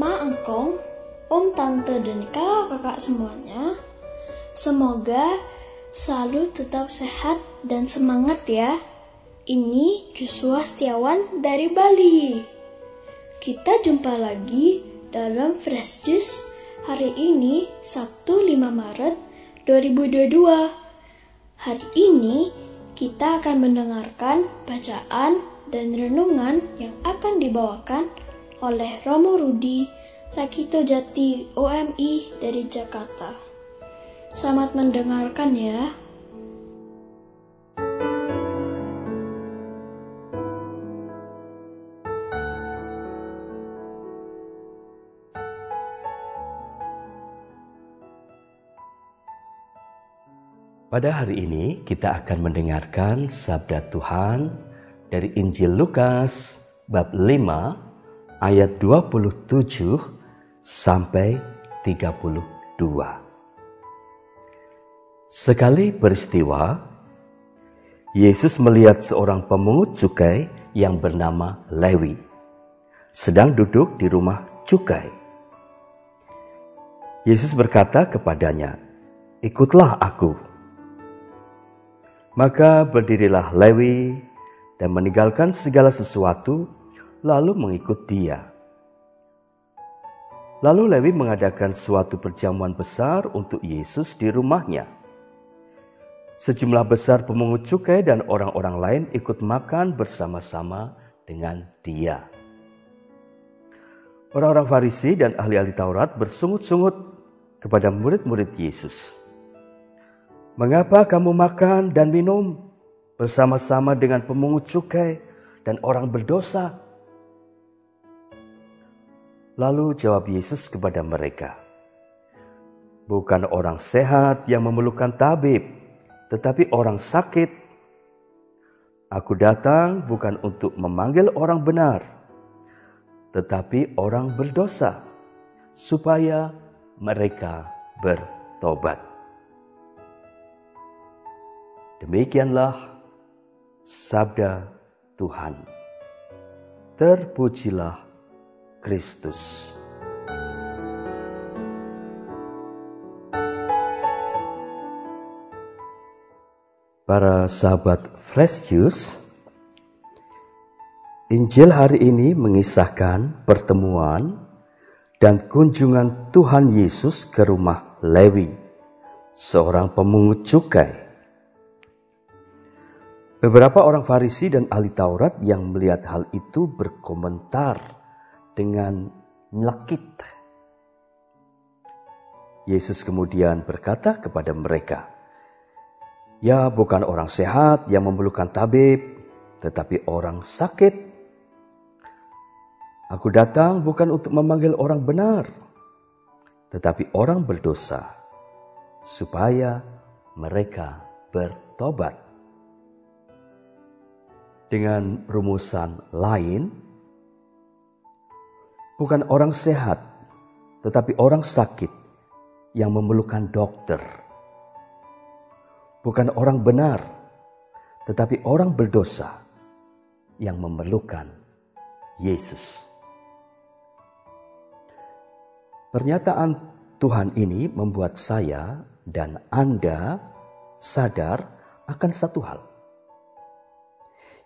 Mama, Engkong, Om, Tante, dan kakak-kakak semuanya. Semoga selalu tetap sehat dan semangat ya. Ini Joshua Setiawan dari Bali. Kita jumpa lagi dalam Fresh Juice hari ini Sabtu 5 Maret 2022. Hari ini kita akan mendengarkan bacaan dan renungan yang akan dibawakan oleh Romo Rudi Rakito Jati OMI dari Jakarta. Selamat mendengarkan ya. Pada hari ini kita akan mendengarkan sabda Tuhan dari Injil Lukas bab 5 ayat 27 sampai 32. Sekali peristiwa, Yesus melihat seorang pemungut cukai yang bernama Lewi sedang duduk di rumah cukai. Yesus berkata kepadanya, "Ikutlah aku." Maka berdirilah Lewi dan meninggalkan segala sesuatu, lalu mengikut dia. Lalu Lewi mengadakan suatu perjamuan besar untuk Yesus di rumahnya. Sejumlah besar pemungut cukai dan orang-orang lain ikut makan bersama-sama dengan dia. Orang-orang Farisi dan ahli-ahli Taurat bersungut-sungut kepada murid-murid Yesus. Mengapa kamu makan dan minum bersama-sama dengan pemungut cukai dan orang berdosa? Lalu jawab Yesus kepada mereka, Bukan orang sehat yang memerlukan tabib, tetapi orang sakit. Aku datang bukan untuk memanggil orang benar, tetapi orang berdosa, supaya mereka bertobat. Demikianlah sabda Tuhan. Terpujilah Kristus. Para sahabat Fresh Juice, Injil hari ini mengisahkan pertemuan dan kunjungan Tuhan Yesus ke rumah Lewi, seorang pemungut cukai Beberapa orang Farisi dan ahli Taurat yang melihat hal itu berkomentar dengan nyelakit. Yesus kemudian berkata kepada mereka, "Ya, bukan orang sehat yang memerlukan tabib, tetapi orang sakit. Aku datang bukan untuk memanggil orang benar, tetapi orang berdosa, supaya mereka bertobat." dengan rumusan lain, bukan orang sehat, tetapi orang sakit yang memerlukan dokter. Bukan orang benar, tetapi orang berdosa yang memerlukan Yesus. Pernyataan Tuhan ini membuat saya dan Anda sadar akan satu hal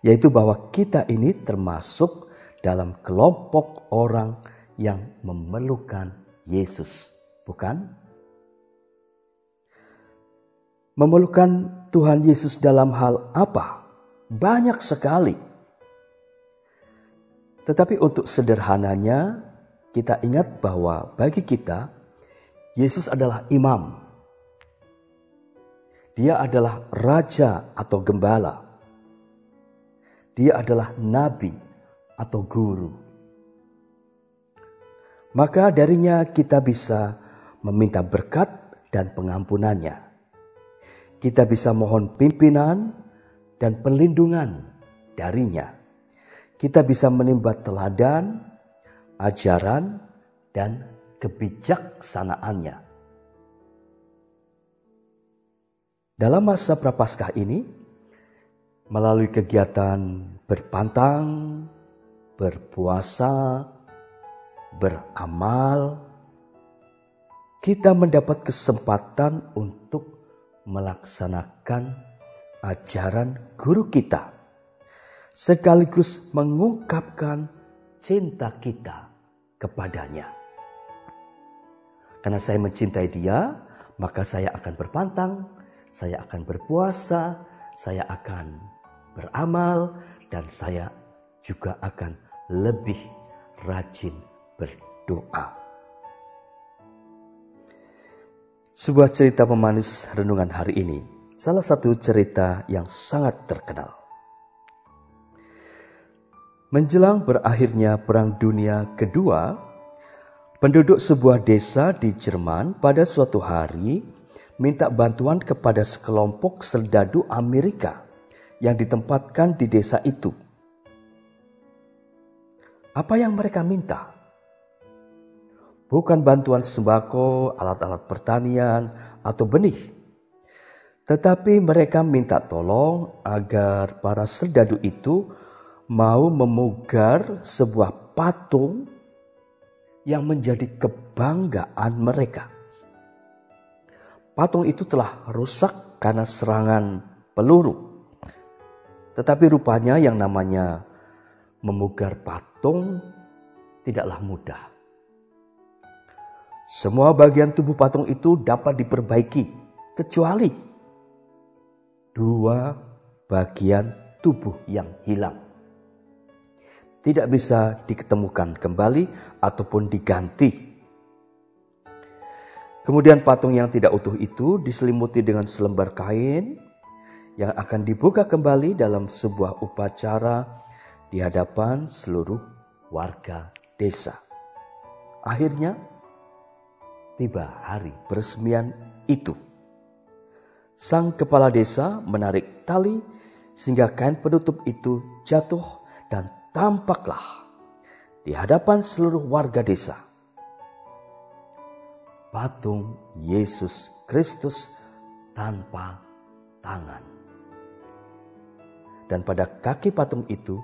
yaitu bahwa kita ini termasuk dalam kelompok orang yang memerlukan Yesus, bukan? Memerlukan Tuhan Yesus dalam hal apa? Banyak sekali. Tetapi untuk sederhananya, kita ingat bahwa bagi kita, Yesus adalah imam. Dia adalah raja atau gembala. Dia adalah nabi atau guru. Maka darinya kita bisa meminta berkat dan pengampunannya. Kita bisa mohon pimpinan dan perlindungan darinya. Kita bisa menimba teladan, ajaran, dan kebijaksanaannya. Dalam masa prapaskah ini, melalui kegiatan berpantang, berpuasa, beramal, kita mendapat kesempatan untuk melaksanakan ajaran guru kita, sekaligus mengungkapkan cinta kita kepadanya. Karena saya mencintai dia, maka saya akan berpantang, saya akan berpuasa, saya akan beramal, dan saya juga akan lebih rajin berdoa. Sebuah cerita pemanis renungan hari ini, salah satu cerita yang sangat terkenal. Menjelang berakhirnya Perang Dunia Kedua, penduduk sebuah desa di Jerman pada suatu hari minta bantuan kepada sekelompok serdadu Amerika yang ditempatkan di desa itu. Apa yang mereka minta? bukan bantuan sembako, alat-alat pertanian, atau benih. Tetapi mereka minta tolong agar para serdadu itu mau memugar sebuah patung yang menjadi kebanggaan mereka. Patung itu telah rusak karena serangan peluru. Tetapi rupanya yang namanya memugar patung tidaklah mudah. Semua bagian tubuh patung itu dapat diperbaiki, kecuali dua bagian tubuh yang hilang. Tidak bisa diketemukan kembali ataupun diganti. Kemudian patung yang tidak utuh itu diselimuti dengan selembar kain yang akan dibuka kembali dalam sebuah upacara di hadapan seluruh warga desa. Akhirnya, tiba hari peresmian itu. Sang kepala desa menarik tali sehingga kain penutup itu jatuh dan tampaklah di hadapan seluruh warga desa. Patung Yesus Kristus tanpa tangan. Dan pada kaki patung itu,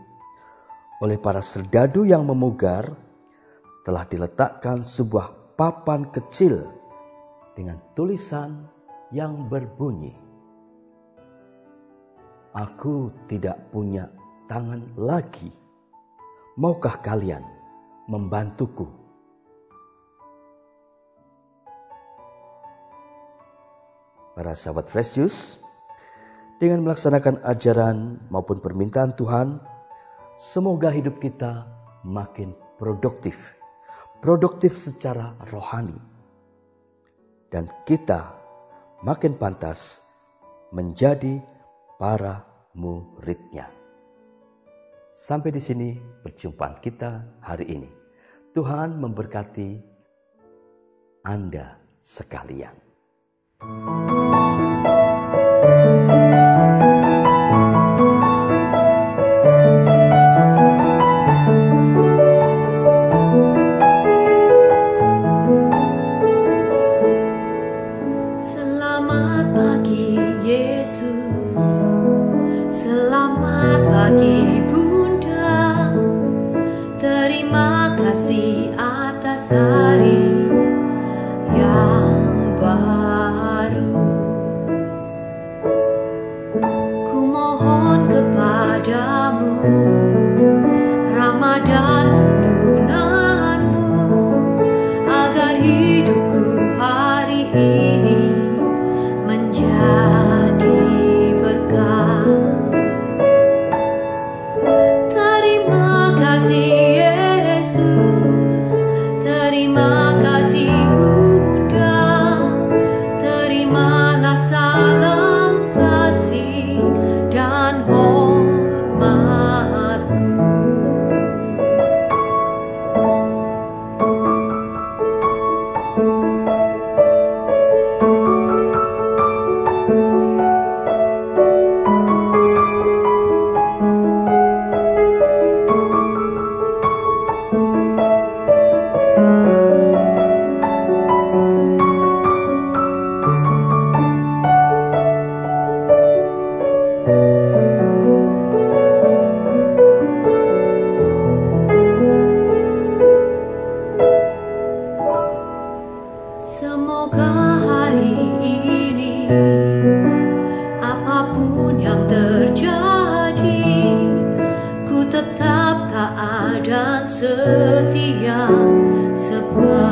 oleh para serdadu yang memugar, telah diletakkan sebuah papan kecil dengan tulisan yang berbunyi, "Aku tidak punya tangan lagi. Maukah kalian membantuku?" Para sahabat Fresh Juice, dengan melaksanakan ajaran maupun permintaan Tuhan, semoga hidup kita makin produktif produktif secara rohani, dan kita makin pantas menjadi para muridnya. Sampai di sini perjumpaan kita hari ini. Tuhan memberkati Anda sekalian. dan setia sebab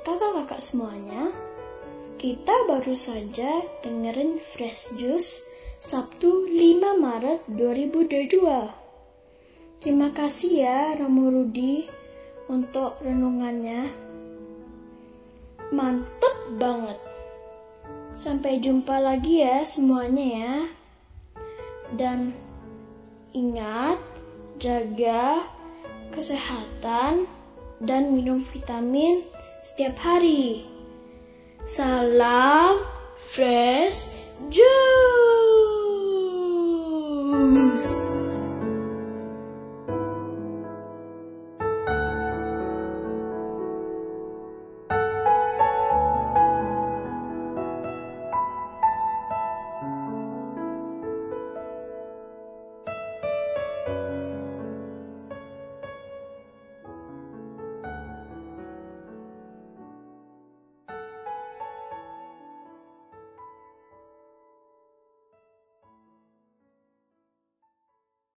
kakak-kakak semuanya, kita baru saja dengerin Fresh Juice Sabtu 5 Maret 2022. Terima kasih ya Romo Rudi untuk renungannya. Mantep banget. Sampai jumpa lagi ya semuanya ya. Dan ingat jaga kesehatan dan minum vitamin setiap hari. Salam fresh juice.